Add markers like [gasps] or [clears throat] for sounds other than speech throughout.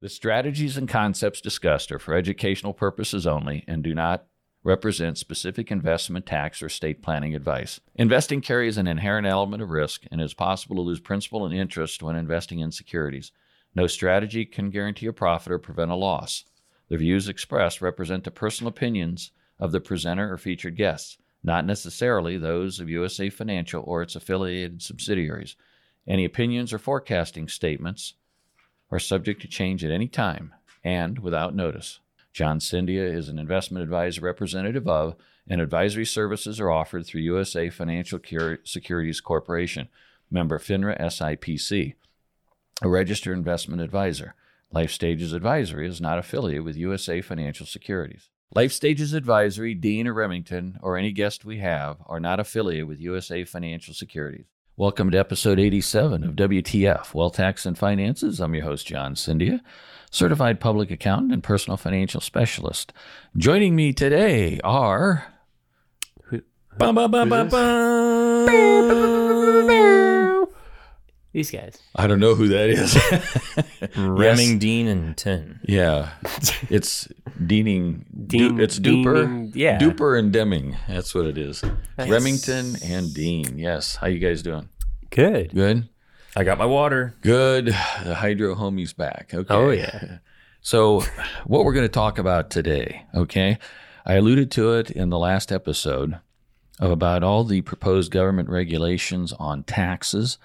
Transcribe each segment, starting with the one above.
The strategies and concepts discussed are for educational purposes only and do not represent specific investment, tax, or estate planning advice. Investing carries an inherent element of risk, and it is possible to lose principal and interest when investing in securities. No strategy can guarantee a profit or prevent a loss. The views expressed represent the personal opinions of the presenter or featured guests, not necessarily those of USA Financial or its affiliated subsidiaries. Any opinions or forecasting statements are subject to change at any time and without notice. John Cindia is an investment advisor representative of, and advisory services are offered through USA Financial Securities Corporation, member FINRA SIPC, a registered investment advisor. Life Stages Advisory is not affiliated with USA Financial Securities. Life Stages Advisory, Dean or Remington, or any guest we have are not affiliated with USA Financial Securities. Welcome to episode 87 of WTF, Wealth Tax and Finances. I'm your host, John Cindia certified public accountant and personal financial specialist. Joining me today are. These guys. I don't know who that is. [laughs] Remming, Dean, and Tin. Yeah, [laughs] it's Deaning. Dean, du- it's Duper. yeah, Duper and Deming. That's what it is. Remington and Dean. Yes. How you guys doing? Good. Good. I got my water. Good. The hydro homie's back. Okay. Oh yeah. [laughs] So, what we're going to talk about today, okay? I alluded to it in the last episode of about all the proposed government regulations on taxes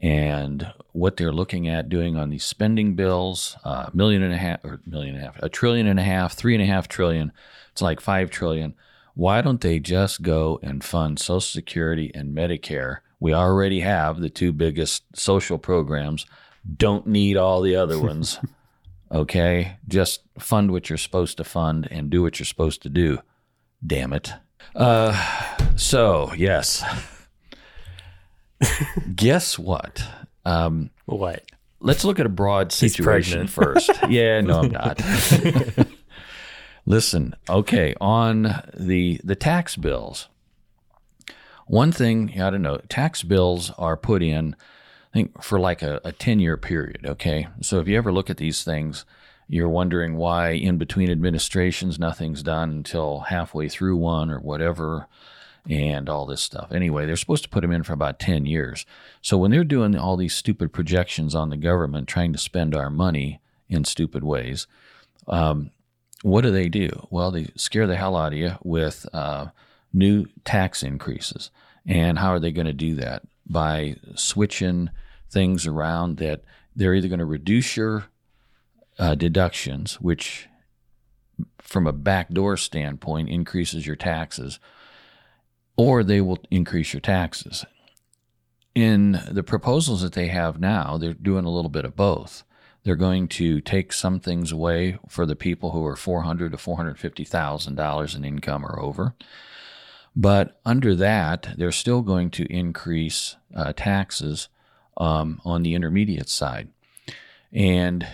and what they're looking at doing on these spending bills, a uh, million and a half or million and a half, a trillion and a half, three and a half trillion. It's like five trillion. Why don't they just go and fund Social Security and Medicare? We already have the two biggest social programs. Don't need all the other [laughs] ones. okay? Just fund what you're supposed to fund and do what you're supposed to do. Damn it. Uh, so, yes. [laughs] Guess what? Um, what? Let's look at a broad situation first. [laughs] yeah, no, I'm not. [laughs] Listen, okay, on the the tax bills, one thing you ought to know tax bills are put in, I think, for like a, a 10 year period. Okay. So if you ever look at these things, you're wondering why in between administrations nothing's done until halfway through one or whatever and all this stuff. Anyway, they're supposed to put them in for about 10 years. So when they're doing all these stupid projections on the government trying to spend our money in stupid ways, um, what do they do? Well, they scare the hell out of you with uh, new tax increases. And how are they going to do that? By switching things around that they're either going to reduce your uh, deductions, which from a backdoor standpoint increases your taxes, or they will increase your taxes. In the proposals that they have now, they're doing a little bit of both. They're going to take some things away for the people who are four hundred to four hundred fifty thousand dollars in income or over, but under that, they're still going to increase uh, taxes um, on the intermediate side. And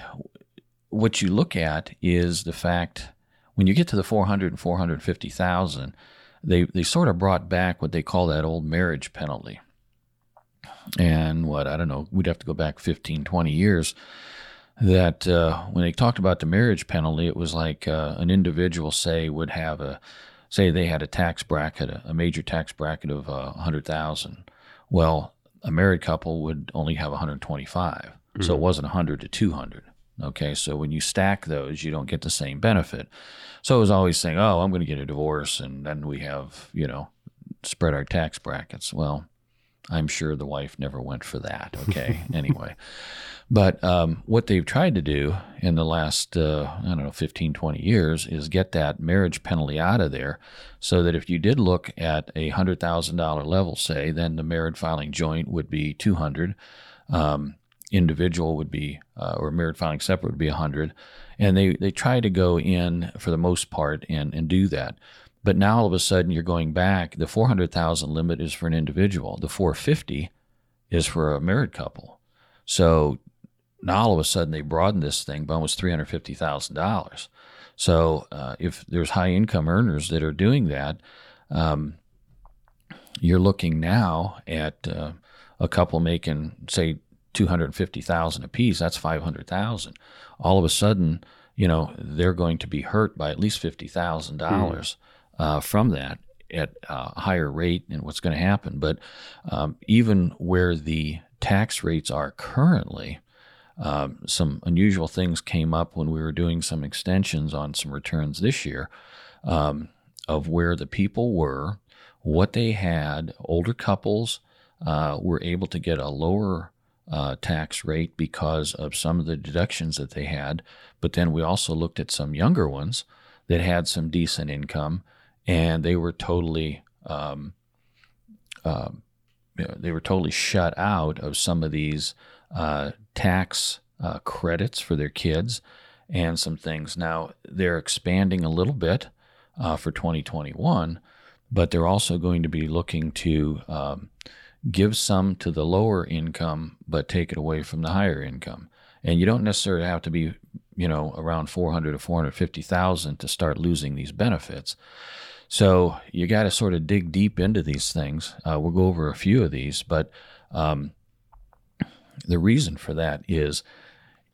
what you look at is the fact when you get to the 400 and 450,000, they, they sort of brought back what they call that old marriage penalty. And what, I don't know, we'd have to go back 15, 20 years. That uh, when they talked about the marriage penalty, it was like uh, an individual, say, would have a say they had a tax bracket, a major tax bracket of uh, 100,000. Well, a married couple would only have 125. Mm-hmm. So it wasn't 100 to 200. Okay, so when you stack those, you don't get the same benefit. So I was always saying, oh, I'm going to get a divorce and then we have, you know, spread our tax brackets. Well, I'm sure the wife never went for that. Okay, [laughs] anyway. But um, what they've tried to do in the last, uh, I don't know, 15, 20 years is get that marriage penalty out of there so that if you did look at a $100,000 level, say, then the married filing joint would be 200 um, individual would be, uh, or married filing separate would be 100 And they, they try to go in for the most part and, and do that. But now all of a sudden you're going back. The 400,000 limit is for an individual. The 450 is for a married couple. So now all of a sudden they broadened this thing by almost three hundred fifty thousand dollars. So uh, if there's high income earners that are doing that, um, you're looking now at uh, a couple making say 250,000 apiece, that's 500,000. All of a sudden, you know, they're going to be hurt by at least $50,000 mm. uh, from that at a higher rate and what's going to happen. But um, even where the tax rates are currently, um, some unusual things came up when we were doing some extensions on some returns this year um, of where the people were, what they had. Older couples uh, were able to get a lower uh, tax rate because of some of the deductions that they had. But then we also looked at some younger ones that had some decent income and they were totally. Um, uh, they were totally shut out of some of these uh, tax uh, credits for their kids and some things. Now they're expanding a little bit uh, for 2021, but they're also going to be looking to um, give some to the lower income, but take it away from the higher income. And you don't necessarily have to be, you know, around 400 to 450,000 to start losing these benefits. So you got to sort of dig deep into these things. Uh, we'll go over a few of these, but um, the reason for that is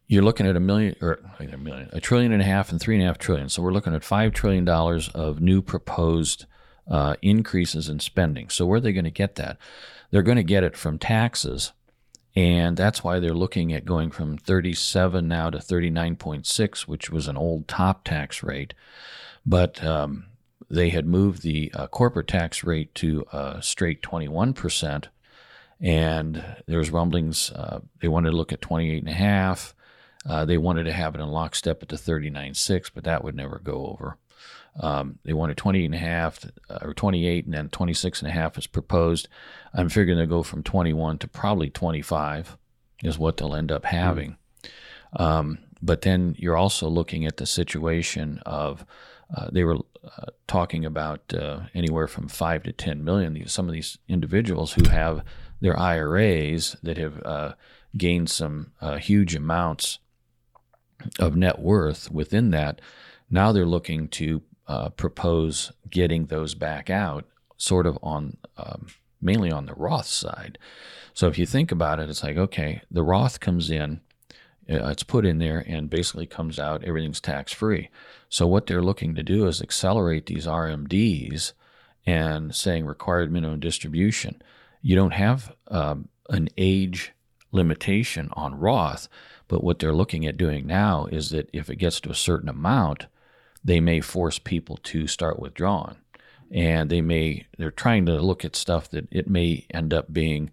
you're looking at a million or a million, a trillion and a half and three and a half trillion. So we're looking at five trillion dollars of new proposed uh, increases in spending. So where are they going to get that? They're going to get it from taxes, and that's why they're looking at going from 37 now to 39.6, which was an old top tax rate. But um, they had moved the uh, corporate tax rate to a straight 21%. And there was rumblings. Uh, they wanted to look at 28 and a half. Uh, they wanted to have it in lockstep at the 39.6, but that would never go over. Um, they wanted 28 and a half uh, or 28 and then 26 and a half is proposed. I'm figuring they'll go from 21 to probably 25 is what they'll end up having. Mm. Um, but then you're also looking at the situation of uh, they were uh, talking about uh, anywhere from five to 10 million. These, some of these individuals who have their IRAs that have uh, gained some uh, huge amounts of net worth within that, now they're looking to uh, propose getting those back out, sort of on um, mainly on the Roth side. So if you think about it, it's like okay, the Roth comes in uh, it's put in there and basically comes out, everything's tax free. So, what they're looking to do is accelerate these RMDs and saying required minimum distribution. You don't have um, an age limitation on Roth, but what they're looking at doing now is that if it gets to a certain amount, they may force people to start withdrawing. And they may, they're trying to look at stuff that it may end up being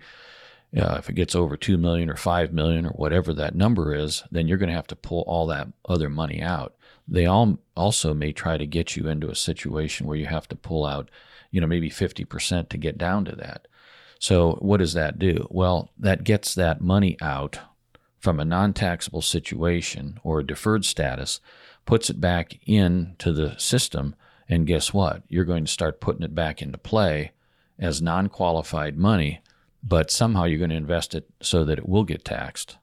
uh, if it gets over 2 million or 5 million or whatever that number is, then you're going to have to pull all that other money out. They all also may try to get you into a situation where you have to pull out, you know, maybe 50% to get down to that. So what does that do? Well, that gets that money out from a non-taxable situation or a deferred status, puts it back into the system, and guess what? You're going to start putting it back into play as non-qualified money but somehow you're going to invest it so that it will get taxed.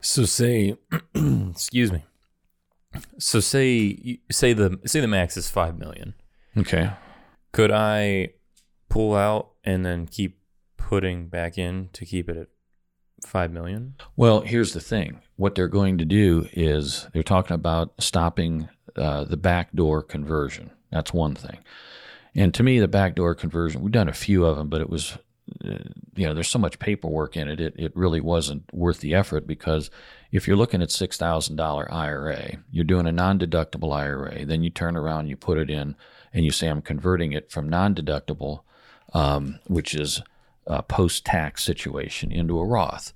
So say, [clears throat] excuse me. So say say the say the max is five million. Okay. Could I pull out and then keep putting back in to keep it at five million? Well, here's the thing. What they're going to do is they're talking about stopping uh, the backdoor conversion. That's one thing. And to me, the backdoor conversion, we've done a few of them, but it was you know, there's so much paperwork in it, it, it really wasn't worth the effort because if you're looking at $6,000 IRA, you're doing a non deductible IRA, then you turn around, you put it in, and you say, I'm converting it from non deductible, um, which is a post tax situation, into a Roth.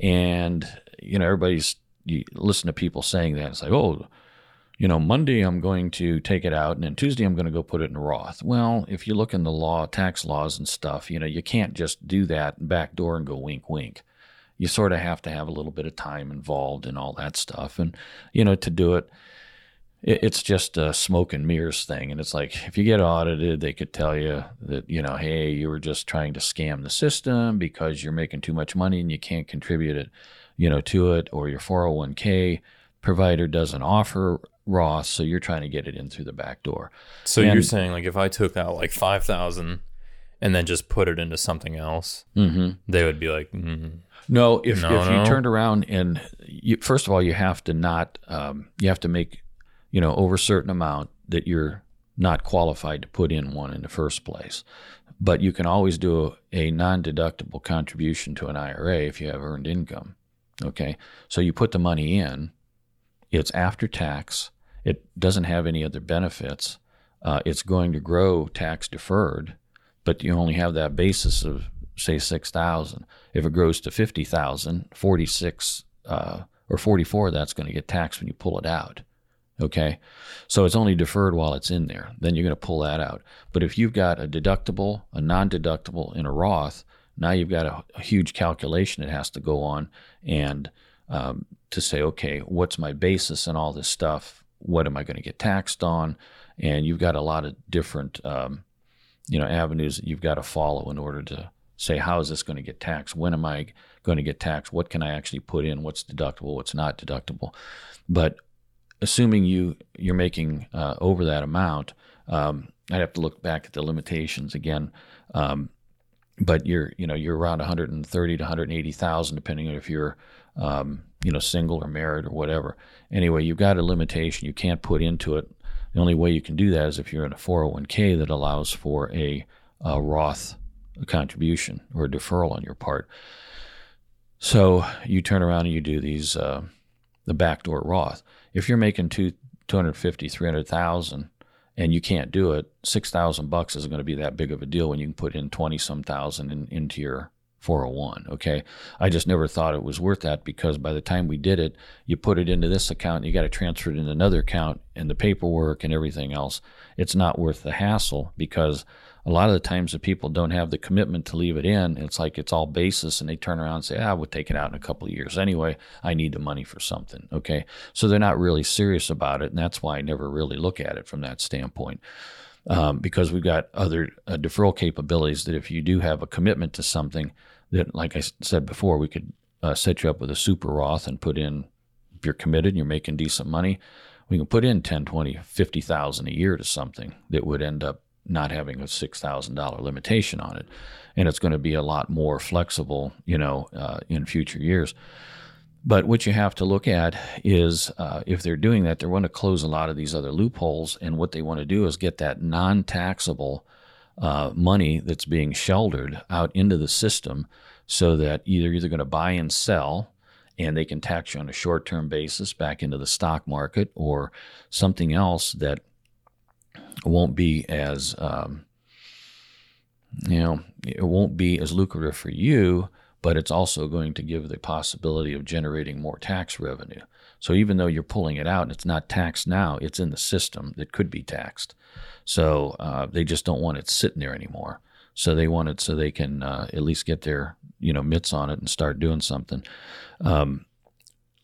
And, you know, everybody's, you listen to people saying that. It's like, oh, you know, Monday I'm going to take it out, and then Tuesday I'm going to go put it in Roth. Well, if you look in the law, tax laws and stuff, you know, you can't just do that back door and go wink, wink. You sort of have to have a little bit of time involved and all that stuff. And, you know, to do it, it's just a smoke and mirrors thing. And it's like, if you get audited, they could tell you that, you know, hey, you were just trying to scam the system because you're making too much money and you can't contribute it, you know, to it, or your 401k provider doesn't offer Roth, so you're trying to get it in through the back door. So and, you're saying like if I took out like five thousand and then just put it into something else, mm-hmm. they would be like, mm-hmm. No, if No, if no. you turned around and you, first of all, you have to not um, you have to make you know over a certain amount that you're not qualified to put in one in the first place. But you can always do a, a non-deductible contribution to an IRA if you have earned income. Okay, so you put the money in. It's after tax. It doesn't have any other benefits. Uh, it's going to grow tax deferred, but you only have that basis of say six thousand. If it grows to 50,000, 46 uh, or 44, that's going to get taxed when you pull it out. Okay. So it's only deferred while it's in there. Then you're going to pull that out. But if you've got a deductible, a non deductible, and a Roth, now you've got a, a huge calculation that has to go on and um, to say, okay, what's my basis and all this stuff? What am I going to get taxed on? And you've got a lot of different, um, you know, avenues that you've got to follow in order to say how is this going to get taxed when am i going to get taxed what can i actually put in what's deductible what's not deductible but assuming you you're making uh, over that amount um, i'd have to look back at the limitations again um, but you're you know you're around 130 to 180,000 depending on if you're um, you know single or married or whatever anyway you've got a limitation you can't put into it the only way you can do that is if you're in a 401k that allows for a, a Roth contribution or a deferral on your part. So you turn around and you do these uh, the backdoor Roth. If you're making two 250, 300,000 and you can't do it, 6,000 bucks isn't going to be that big of a deal when you can put in 20 some thousand in, into your 401. Okay. I just never thought it was worth that because by the time we did it, you put it into this account you got to transfer it into another account and the paperwork and everything else. It's not worth the hassle because a lot of the times the people don't have the commitment to leave it in. It's like it's all basis and they turn around and say, ah, we'll take it out in a couple of years. Anyway, I need the money for something. Okay. So they're not really serious about it. And that's why I never really look at it from that standpoint. Um, because we've got other uh, deferral capabilities that if you do have a commitment to something, that, like i said before, we could uh, set you up with a super Roth and put in, if you're committed and you're making decent money, we can put in 10, 20, 50,000 a year to something that would end up not having a $6,000 limitation on it. And it's going to be a lot more flexible, you know, uh, in future years. But what you have to look at is uh, if they're doing that, they want to close a lot of these other loopholes. And what they want to do is get that non taxable uh, money that's being sheltered out into the system so that either either they're going to buy and sell and they can tax you on a short term basis back into the stock market or something else that won't be as um, you know it won't be as lucrative for you but it's also going to give the possibility of generating more tax revenue so even though you're pulling it out and it's not taxed now it's in the system that could be taxed so uh, they just don't want it sitting there anymore so they want it so they can uh, at least get their you know mitts on it and start doing something um,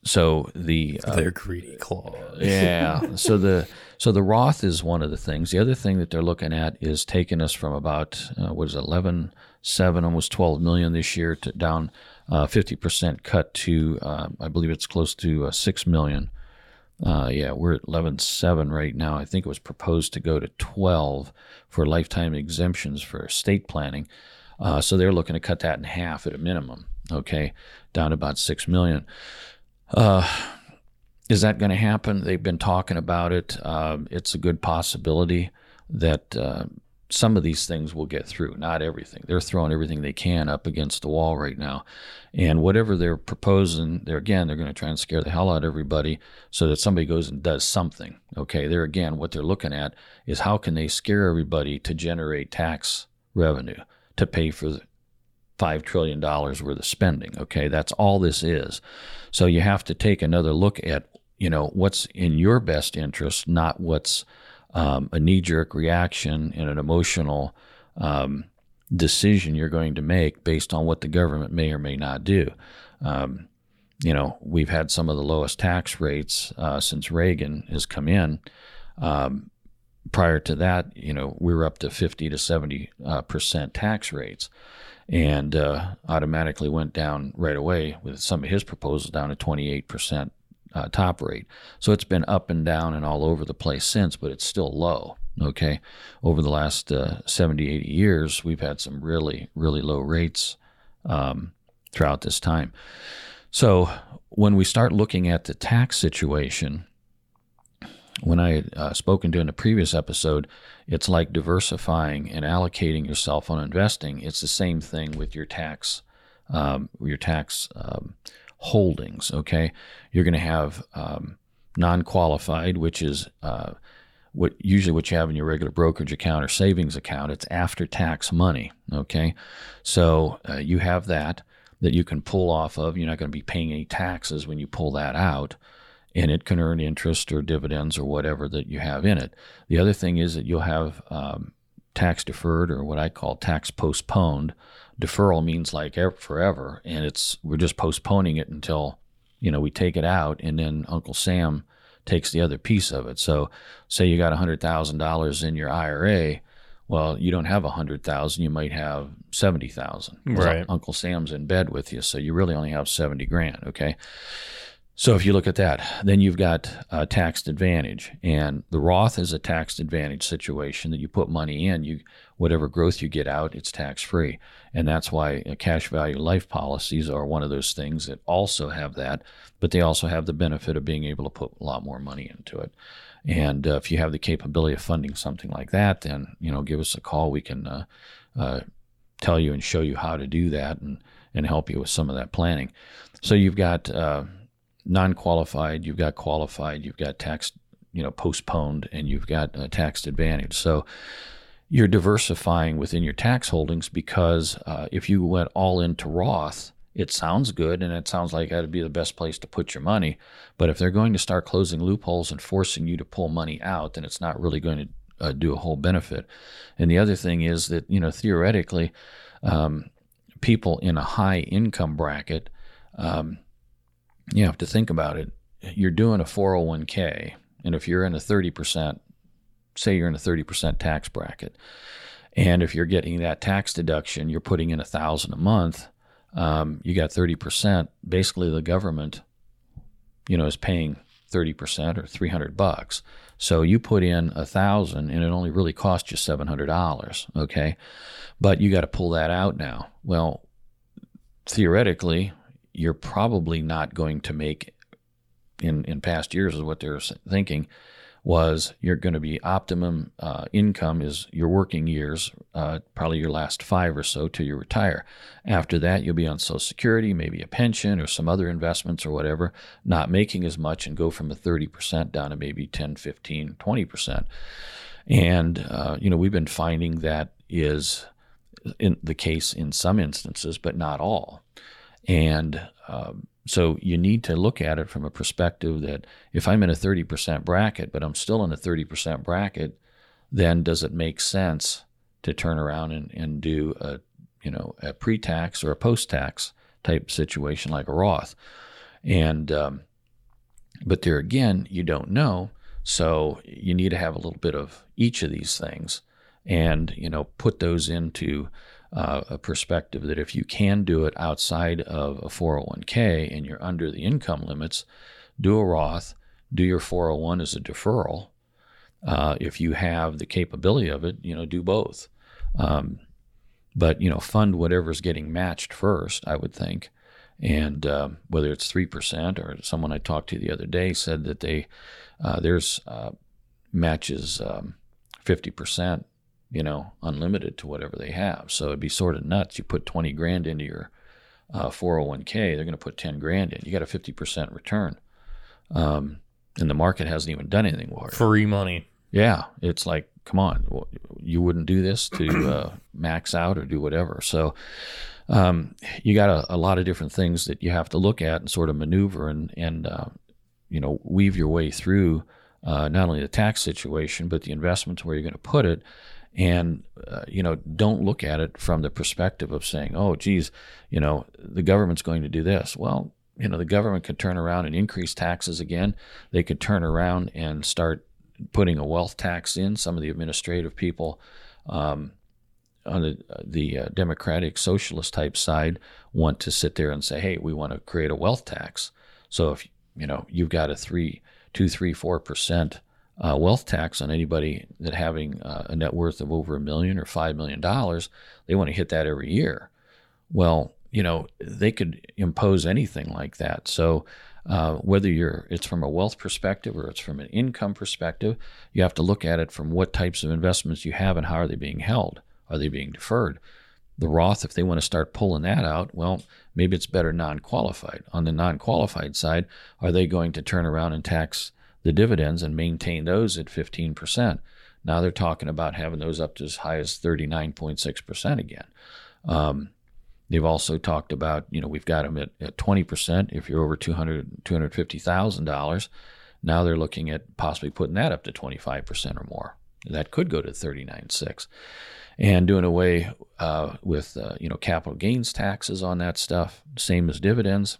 so the uh, Their greedy claw. yeah. So the so the Roth is one of the things. The other thing that they're looking at is taking us from about uh, what is it, 11, 7, almost twelve million this year to down uh, fifty percent cut to uh, I believe it's close to uh, six million. Uh, yeah, we're at eleven seven right now. I think it was proposed to go to twelve for lifetime exemptions for estate planning. Uh, so they're looking to cut that in half at a minimum. Okay, down about six million. Uh, is that going to happen? They've been talking about it. Um, it's a good possibility that uh, some of these things will get through. Not everything. They're throwing everything they can up against the wall right now, and whatever they're proposing, they're again they're going to try and scare the hell out of everybody so that somebody goes and does something. Okay, there again, what they're looking at is how can they scare everybody to generate tax revenue to pay for the, five trillion dollars worth of spending. Okay, that's all this is. So you have to take another look at you know what's in your best interest, not what's um, a knee-jerk reaction and an emotional um, decision you're going to make based on what the government may or may not do. Um, you know, we've had some of the lowest tax rates uh, since Reagan has come in. Um, prior to that, you know, we were up to 50 to 70 uh, percent tax rates and uh, automatically went down right away with some of his proposals down to 28% uh, top rate. So it's been up and down and all over the place since, but it's still low. Okay. Over the last uh, 70, 80 years, we've had some really, really low rates um, throughout this time. So when we start looking at the tax situation, when I had uh, spoken to in the previous episode, it's like diversifying and allocating yourself on investing. It's the same thing with your tax, um, your tax um, holdings. Okay, you're going to have um, non-qualified, which is uh, what usually what you have in your regular brokerage account or savings account. It's after-tax money. Okay, so uh, you have that that you can pull off of. You're not going to be paying any taxes when you pull that out and it can earn interest or dividends or whatever that you have in it. The other thing is that you'll have um, tax deferred or what I call tax postponed. Deferral means like forever, and it's we're just postponing it until you know we take it out, and then Uncle Sam takes the other piece of it. So, say you got hundred thousand dollars in your IRA. Well, you don't have a hundred thousand. You might have seventy thousand. Right. Uncle Sam's in bed with you, so you really only have seventy grand. Okay. So if you look at that, then you've got a taxed advantage, and the Roth is a taxed advantage situation that you put money in, you whatever growth you get out, it's tax free, and that's why cash value life policies are one of those things that also have that, but they also have the benefit of being able to put a lot more money into it. And uh, if you have the capability of funding something like that, then you know give us a call. We can uh, uh, tell you and show you how to do that and and help you with some of that planning. So you've got uh, non-qualified, you've got qualified, you've got tax, you know, postponed, and you've got a taxed advantage. So you're diversifying within your tax holdings because uh, if you went all into Roth, it sounds good and it sounds like that'd be the best place to put your money. But if they're going to start closing loopholes and forcing you to pull money out, then it's not really going to uh, do a whole benefit. And the other thing is that, you know, theoretically, um, people in a high income bracket, um, you have to think about it. You're doing a 401k, and if you're in a 30%, say you're in a 30% tax bracket, and if you're getting that tax deduction, you're putting in a thousand a month. Um, you got 30%. Basically, the government, you know, is paying 30% or 300 bucks. So you put in a thousand, and it only really cost you $700. Okay, but you got to pull that out now. Well, theoretically, you're probably not going to make in in past years is what they're thinking was you're going to be optimum uh, income is your working years, uh, probably your last five or so till you retire. After that, you'll be on Social Security, maybe a pension or some other investments or whatever, not making as much and go from a 30% down to maybe 10, 15, 20%. And, uh, you know, we've been finding that is in the case in some instances, but not all. And um, so you need to look at it from a perspective that if I'm in a 30% bracket, but I'm still in a 30% bracket, then does it make sense to turn around and, and do a you know a pre-tax or a post-tax type situation like a Roth? And um, but there again, you don't know, so you need to have a little bit of each of these things, and you know put those into uh, a perspective that if you can do it outside of a 401k and you're under the income limits, do a Roth, do your 401 as a deferral. Uh, if you have the capability of it, you know, do both. Um, but you know, fund whatever's getting matched first. I would think, and uh, whether it's three percent or someone I talked to the other day said that they uh, there's uh, matches um, fifty percent you know, unlimited to whatever they have. So it'd be sort of nuts. You put 20 grand into your uh, 401k, they're going to put 10 grand in. You got a 50% return. Um, and the market hasn't even done anything for it. Free money. Yeah. It's like, come on, you wouldn't do this to uh, [clears throat] max out or do whatever. So um, you got a, a, lot of different things that you have to look at and sort of maneuver and, and uh, you know, weave your way through uh, not only the tax situation, but the investments where you're going to put it and uh, you know don't look at it from the perspective of saying oh geez you know the government's going to do this. Well you know the government could turn around and increase taxes again. They could turn around and start putting a wealth tax in. Some of the administrative people um, on the, the uh, democratic socialist type side want to sit there and say hey we want to create a wealth tax. So if you know you've got a three two three four percent uh, wealth tax on anybody that having uh, a net worth of over a million or five million dollars. They want to hit that every year. Well, you know, they could impose anything like that. So uh, whether you're it's from a wealth perspective or it's from an income perspective, you have to look at it from what types of investments you have and how are they being held? Are they being deferred? The Roth, if they want to start pulling that out, well, maybe it's better non-qualified. On the non-qualified side, are they going to turn around and tax the dividends and maintain those at 15%? Now they're talking about having those up to as high as 39.6% again. Um, They've also talked about, you know, we've got them at, at 20% if you're over 200, $250,000. Now they're looking at possibly putting that up to 25% or more. That could go to 39.6 and doing away uh, with, uh, you know, capital gains taxes on that stuff, same as dividends,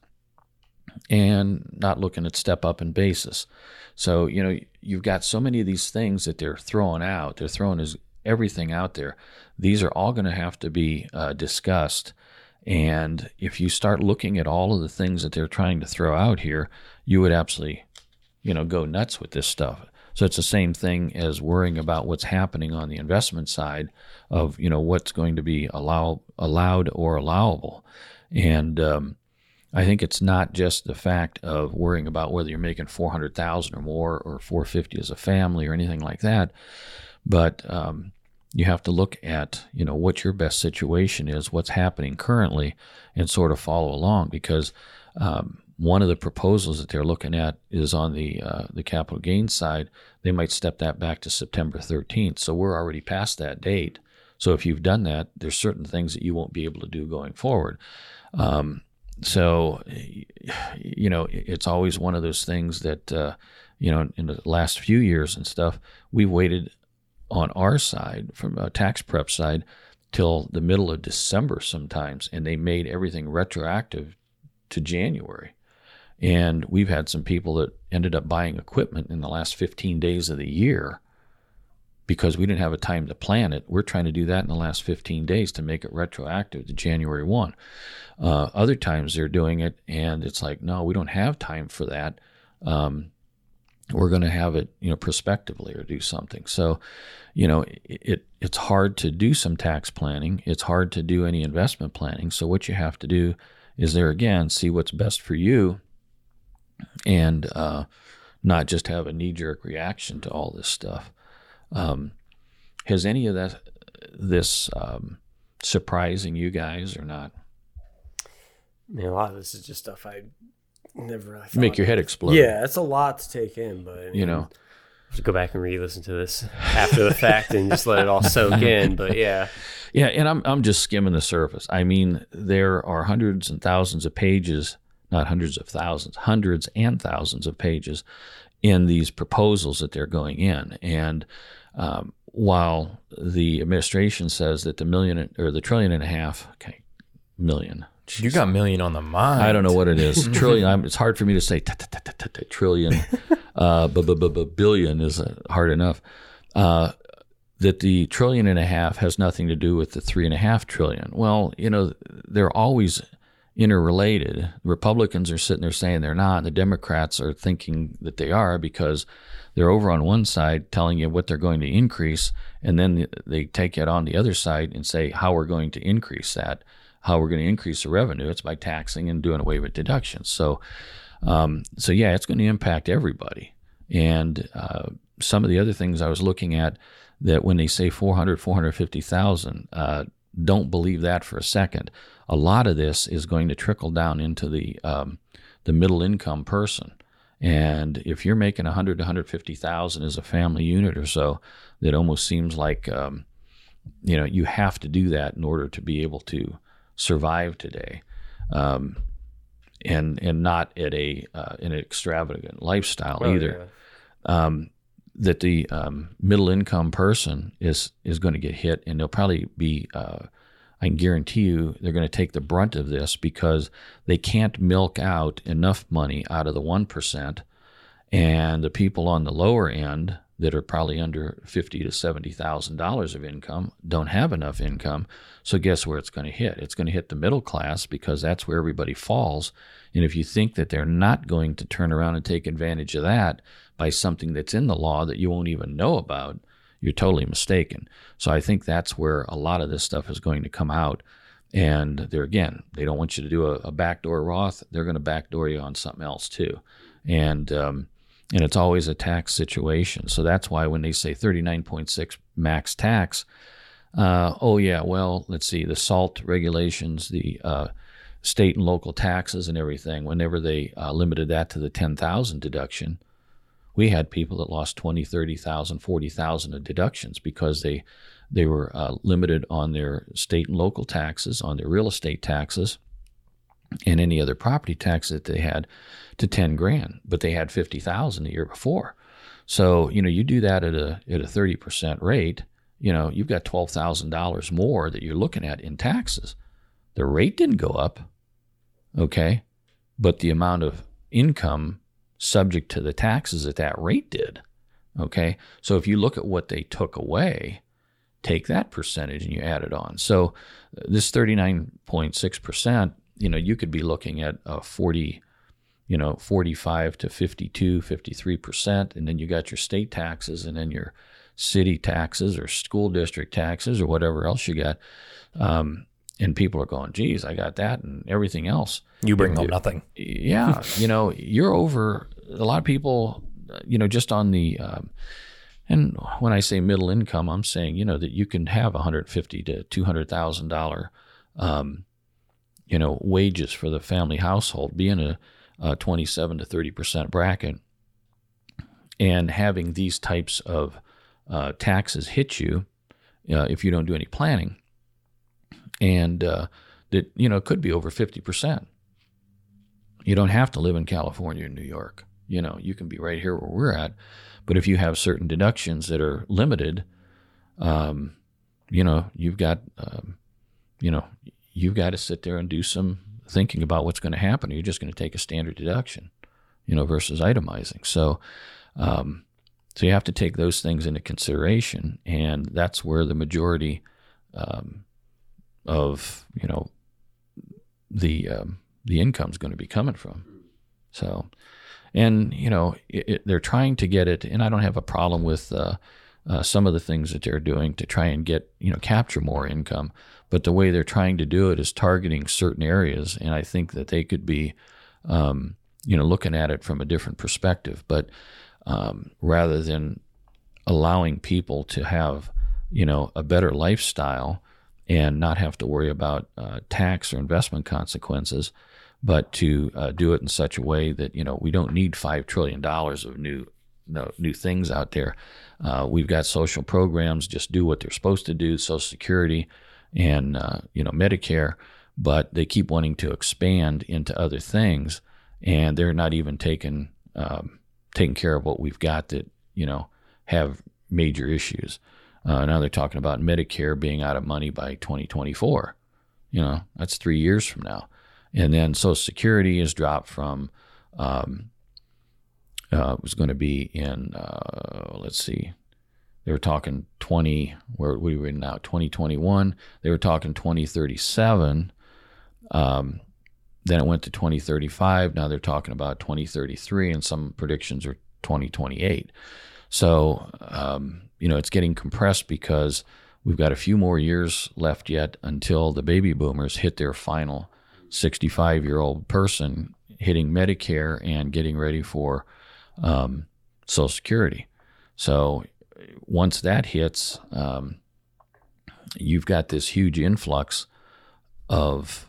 and not looking at step up in basis. So, you know, you've got so many of these things that they're throwing out. They're throwing as everything out there. These are all going to have to be uh, discussed and if you start looking at all of the things that they're trying to throw out here, you would absolutely, you know, go nuts with this stuff. So it's the same thing as worrying about what's happening on the investment side of, you know, what's going to be allow, allowed or allowable. And um, I think it's not just the fact of worrying about whether you're making 400,000 or more or 450 as a family or anything like that, but um, you have to look at you know what your best situation is what's happening currently and sort of follow along because um, one of the proposals that they're looking at is on the uh, the capital gains side. They might step that back to september 13th so we're already past that date. So if you've done that there's certain things that you won't be able to do going forward. Um, so you know it's always one of those things that uh, you know in the last few years and stuff we've waited on our side, from a tax prep side, till the middle of December sometimes, and they made everything retroactive to January. And we've had some people that ended up buying equipment in the last 15 days of the year because we didn't have a time to plan it. We're trying to do that in the last 15 days to make it retroactive to January 1. Uh, other times they're doing it, and it's like, no, we don't have time for that. Um, we're going to have it, you know, prospectively or do something. So, you know, it, it, it's hard to do some tax planning. It's hard to do any investment planning. So what you have to do is there again, see what's best for you, and uh, not just have a knee jerk reaction to all this stuff. Um, has any of that this um, surprising you guys or not? I mean, a lot of this is just stuff I never really make your head explode. Yeah, it's a lot to take in, but I mean, you know, to go back and re-listen to this after the fact and just let it all soak in. But yeah, [laughs] yeah, and I'm I'm just skimming the surface. I mean, there are hundreds and thousands of pages, not hundreds of thousands, hundreds and thousands of pages in these proposals that they're going in, and um, while the administration says that the million or the trillion and a half, okay, million Jeez. You got million on the mind. I don't know what it is. [laughs] trillion. I'm, it's hard for me to say trillion. Uh, billion is uh, hard enough. Uh, that the trillion and a half has nothing to do with the three and a half trillion. Well, you know, they're always interrelated. Republicans are sitting there saying they're not. And the Democrats are thinking that they are because they're over on one side telling you what they're going to increase, and then they take it on the other side and say how we're going to increase that how we're going to increase the revenue. It's by taxing and doing away with deductions. So, um, so yeah, it's going to impact everybody. And uh, some of the other things I was looking at that when they say 400, 450,000, uh, don't believe that for a second. A lot of this is going to trickle down into the um, the middle income person. And if you're making 100 to 150,000 as a family unit or so, that almost seems like um, you know you have to do that in order to be able to survive today, um, and and not at a uh, an extravagant lifestyle oh, either. Yeah. Um, that the um, middle income person is is going to get hit, and they'll probably be. Uh, I can guarantee you they're going to take the brunt of this because they can't milk out enough money out of the one percent, and the people on the lower end that are probably under fifty to seventy thousand dollars of income don't have enough income. So guess where it's going to hit? It's going to hit the middle class because that's where everybody falls. And if you think that they're not going to turn around and take advantage of that by something that's in the law that you won't even know about, you're totally mistaken. So I think that's where a lot of this stuff is going to come out. And they're again, they don't want you to do a, a backdoor Roth. They're going to backdoor you on something else too, and um, and it's always a tax situation. So that's why when they say 39.6 max tax, uh, oh yeah, well let's see the SALT regulations, the uh, state and local taxes and everything. Whenever they uh, limited that to the 10,000 deduction, we had people that lost 20, 30,000, 40,000 of deductions because they they were uh, limited on their state and local taxes, on their real estate taxes, and any other property tax that they had to 10 grand, but they had 50,000 the year before. So, you know, you do that at a at a 30% rate, you know, you've got $12,000 more that you're looking at in taxes. The rate didn't go up, okay? But the amount of income subject to the taxes at that rate did. Okay? So if you look at what they took away, take that percentage and you add it on. So this 39.6%, you know, you could be looking at a 40, you know, 45 to 52, 53%. And then you got your state taxes and then your city taxes or school district taxes or whatever else you got. Um, and people are going, geez, I got that and everything else. You bring home nothing. Yeah. [laughs] you know, you're over a lot of people, you know, just on the, um, and when I say middle income, I'm saying you know that you can have 150 to 200 thousand dollar, um, you know, wages for the family household, being a, a 27 to 30 percent bracket, and having these types of uh, taxes hit you uh, if you don't do any planning, and uh, that you know could be over 50 percent. You don't have to live in California or New York. You know, you can be right here where we're at but if you have certain deductions that are limited, um, you know, you've got, um, you know, you've got to sit there and do some thinking about what's going to happen. You're just going to take a standard deduction, you know, versus itemizing. So, um, so you have to take those things into consideration, and that's where the majority um, of you know the um, the income is going to be coming from. So, and you know it, it, they're trying to get it and i don't have a problem with uh, uh, some of the things that they're doing to try and get you know capture more income but the way they're trying to do it is targeting certain areas and i think that they could be um, you know looking at it from a different perspective but um, rather than allowing people to have you know a better lifestyle and not have to worry about uh, tax or investment consequences but to uh, do it in such a way that you know we don't need five trillion dollars of new no, new things out there. Uh, we've got social programs just do what they're supposed to do, Social Security and uh, you know Medicare, but they keep wanting to expand into other things, and they're not even taking um, taking care of what we've got that you know have major issues. Uh, now they're talking about Medicare being out of money by 2024. You know that's three years from now and then Social Security is dropped from um, uh, was going to be in uh, let's see, they were talking 20 where we were now 2021. They were talking 2037. Um, then it went to 2035. Now they're talking about 2033, and some predictions are 2028. So um, you know it's getting compressed because we've got a few more years left yet until the baby boomers hit their final 65 year old person hitting Medicare and getting ready for um, Social Security. So once that hits, um, you've got this huge influx of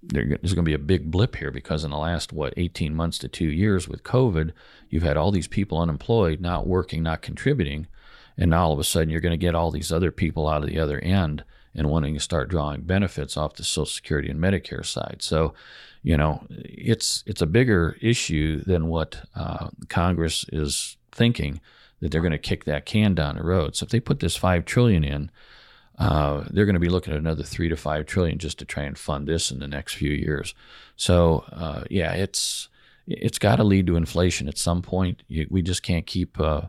there's going to be a big blip here because in the last what 18 months to two years with COVID, you've had all these people unemployed, not working, not contributing, and now all of a sudden you're going to get all these other people out of the other end and wanting to start drawing benefits off the Social Security and Medicare side. So, you know, it's it's a bigger issue than what uh, Congress is thinking that they're going to kick that can down the road. So if they put this five trillion in, uh, they're going to be looking at another three to five trillion just to try and fund this in the next few years. So uh, yeah, it's it's got to lead to inflation at some point. You, we just can't keep uh,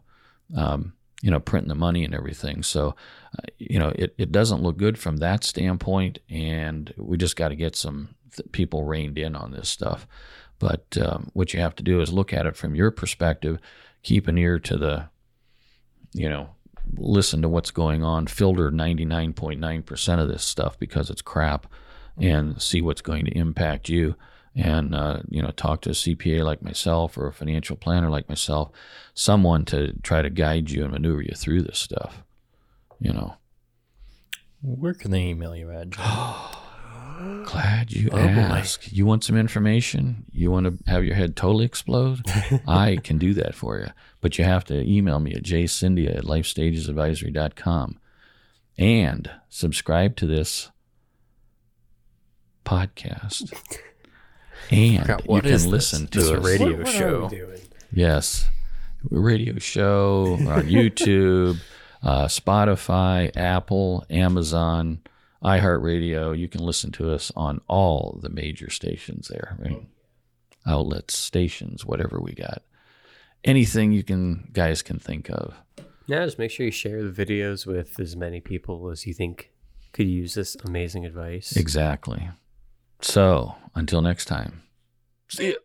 um, you know, printing the money and everything. So, uh, you know, it, it doesn't look good from that standpoint. And we just got to get some th- people reined in on this stuff. But um, what you have to do is look at it from your perspective, keep an ear to the, you know, listen to what's going on, filter 99.9% of this stuff because it's crap. and see what's going to impact you. And uh, you know, talk to a CPA like myself or a financial planner like myself, someone to try to guide you and maneuver you through this stuff. You know. Where can they email you at? [gasps] Glad you Oh, boy. asked. You want some information? You want to have your head totally explode? [laughs] I can do that for you. But you have to email me at jcindia at lifestagesadvisory.com and subscribe to this podcast. [laughs] And Forgot, you what can is this? listen to This us. radio what, what show. Are we doing? Yes. Radio show we're on [laughs] YouTube, uh, Spotify, Apple, Amazon, iHeartRadio. You can listen to us on all the major stations there, right? Outlets, stations, whatever we got. Anything you can guys can think of. Yeah, just make sure you share the videos with as many people as you think could use this amazing advice. Exactly. So until next time. See ya.